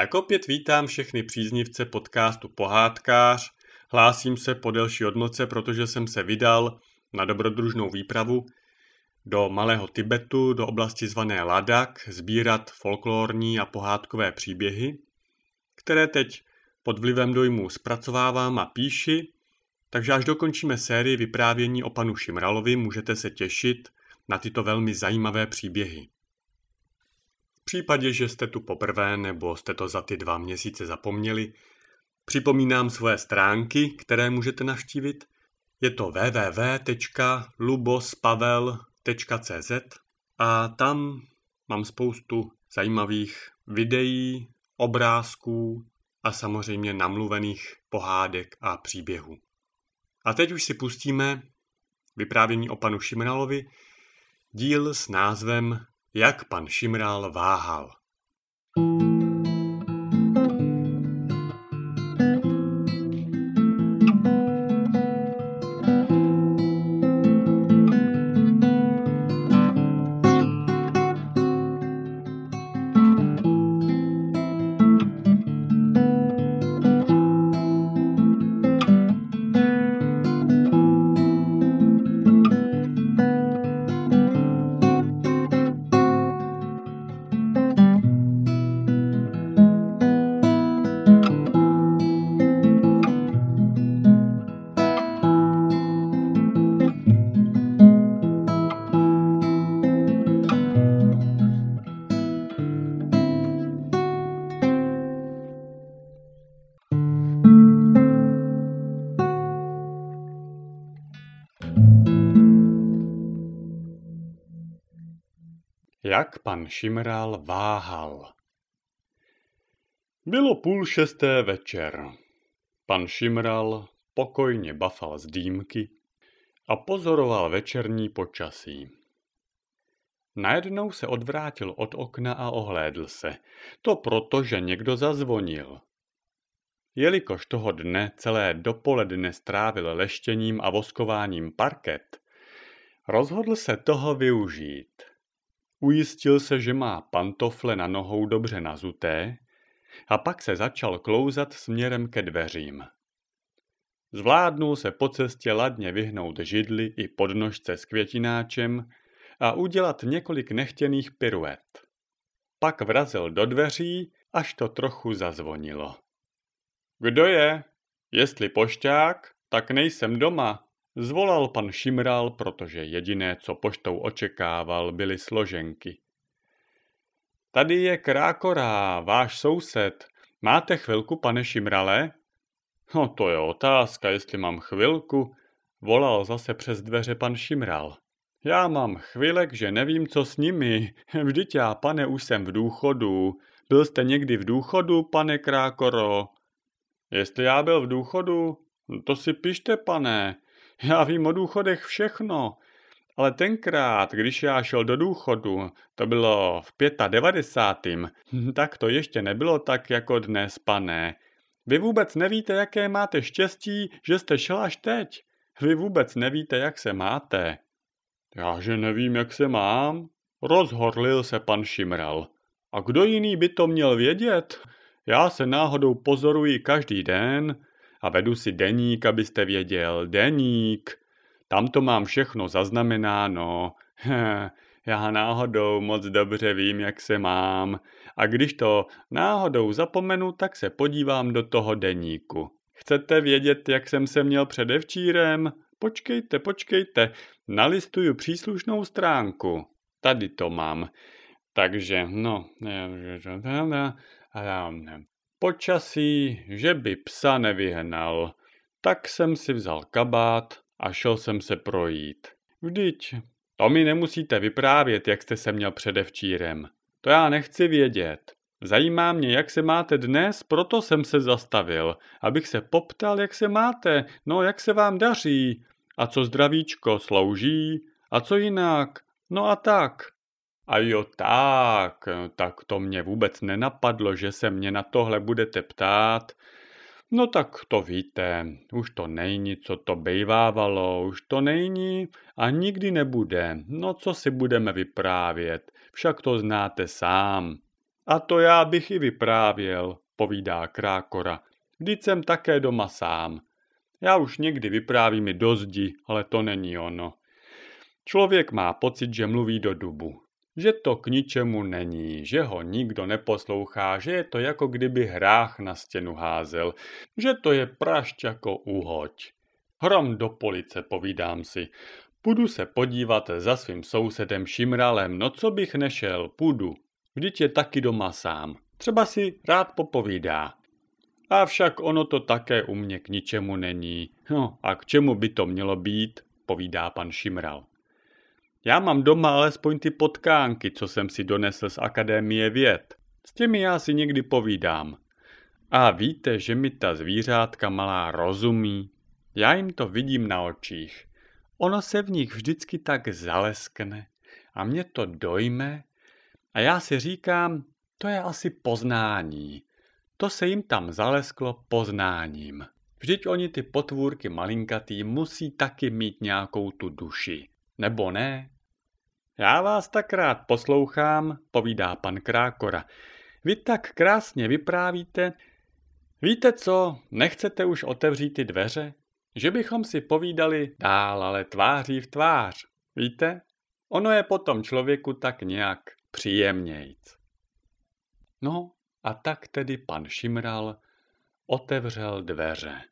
Tak opět vítám všechny příznivce podcastu Pohádkář. Hlásím se po delší odmlce, protože jsem se vydal na dobrodružnou výpravu do Malého Tibetu, do oblasti zvané Ladak, sbírat folklorní a pohádkové příběhy, které teď pod vlivem dojmů zpracovávám a píši, takže až dokončíme sérii vyprávění o panu Šimralovi, můžete se těšit na tyto velmi zajímavé příběhy. Případě, že jste tu poprvé nebo jste to za ty dva měsíce zapomněli, připomínám svoje stránky, které můžete navštívit. Je to www.lubospavel.cz a tam mám spoustu zajímavých videí, obrázků a samozřejmě namluvených pohádek a příběhů. A teď už si pustíme vyprávění o panu Šimralovi, díl s názvem Jak pan Šimral váhal. Jak pan Šimral váhal. Bylo půl šesté večer. Pan Šimral pokojně bafal z dýmky a pozoroval večerní počasí. Najednou se odvrátil od okna a ohlédl se. To proto, že někdo zazvonil. Jelikož toho dne celé dopoledne strávil leštěním a voskováním parket, rozhodl se toho využít. Ujistil se, že má pantofle na nohou dobře nazuté a pak se začal klouzat směrem ke dveřím. Zvládnul se po cestě ladně vyhnout židli i podnožce s květináčem a udělat několik nechtěných piruet. Pak vrazil do dveří, až to trochu zazvonilo. Kdo je? Jestli pošťák, tak nejsem doma, Zvolal pan Šimral, protože jediné, co poštou očekával, byly složenky. Tady je Krákorá, váš soused. Máte chvilku, pane Šimrale? No to je otázka, jestli mám chvilku, volal zase přes dveře pan Šimral. Já mám chvilek, že nevím, co s nimi. Vždyť já, pane, už jsem v důchodu. Byl jste někdy v důchodu, pane Krákoro? Jestli já byl v důchodu? To si pište, pane. Já vím o důchodech všechno, ale tenkrát, když já šel do důchodu, to bylo v 95. tak to ještě nebylo tak jako dnes, pane. Vy vůbec nevíte, jaké máte štěstí, že jste šel až teď. Vy vůbec nevíte, jak se máte. Já že nevím, jak se mám? Rozhorlil se pan Šimral. A kdo jiný by to měl vědět? Já se náhodou pozoruji každý den, a vedu si deník, abyste věděl. Deník. Tam to mám všechno zaznamenáno. Já náhodou moc dobře vím, jak se mám. A když to náhodou zapomenu, tak se podívám do toho deníku. Chcete vědět, jak jsem se měl předevčírem? Počkejte, počkejte, nalistuju příslušnou stránku. Tady to mám. Takže, no, počasí, že by psa nevyhnal. Tak jsem si vzal kabát a šel jsem se projít. Vždyť, to mi nemusíte vyprávět, jak jste se měl předevčírem. To já nechci vědět. Zajímá mě, jak se máte dnes, proto jsem se zastavil, abych se poptal, jak se máte, no jak se vám daří. A co zdravíčko slouží? A co jinak? No a tak. A jo tak, tak to mě vůbec nenapadlo, že se mě na tohle budete ptát. No tak to víte, už to není, co to bejvávalo, už to není a nikdy nebude. No co si budeme vyprávět, však to znáte sám. A to já bych i vyprávěl, povídá Krákora. Vždyť jsem také doma sám. Já už někdy vyprávím i do zdi, ale to není ono. Člověk má pocit, že mluví do dubu. Že to k ničemu není, že ho nikdo neposlouchá, že je to jako kdyby hrách na stěnu házel, že to je prašť jako uhoď. Hrom do police, povídám si. Půjdu se podívat za svým sousedem Šimralem, no co bych nešel, půjdu. Vždyť je taky doma sám. Třeba si rád popovídá. Avšak ono to také u mě k ničemu není. No a k čemu by to mělo být, povídá pan Šimral. Já mám doma alespoň ty potkánky, co jsem si donesl z Akadémie věd. S těmi já si někdy povídám. A víte, že mi ta zvířátka malá rozumí? Já jim to vidím na očích. Ono se v nich vždycky tak zaleskne a mě to dojme a já si říkám, to je asi poznání. To se jim tam zalesklo poznáním. Vždyť oni ty potvůrky malinkatý musí taky mít nějakou tu duši. Nebo ne? Já vás tak rád poslouchám, povídá pan Krákora. Vy tak krásně vyprávíte. Víte co, nechcete už otevřít ty dveře? Že bychom si povídali dál, ale tváří v tvář. Víte? Ono je potom člověku tak nějak příjemnějc. No a tak tedy pan Šimral otevřel dveře.